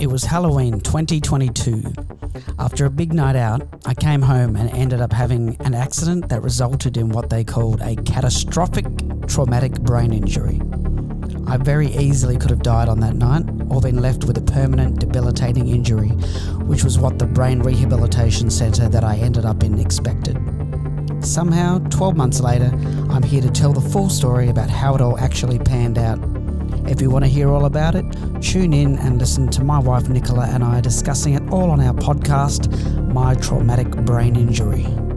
It was Halloween 2022. After a big night out, I came home and ended up having an accident that resulted in what they called a catastrophic traumatic brain injury. I very easily could have died on that night or been left with a permanent debilitating injury, which was what the brain rehabilitation centre that I ended up in expected. Somehow, 12 months later, I'm here to tell the full story about how it all actually panned out. If you want to hear all about it, tune in and listen to my wife Nicola and I discussing it all on our podcast, My Traumatic Brain Injury.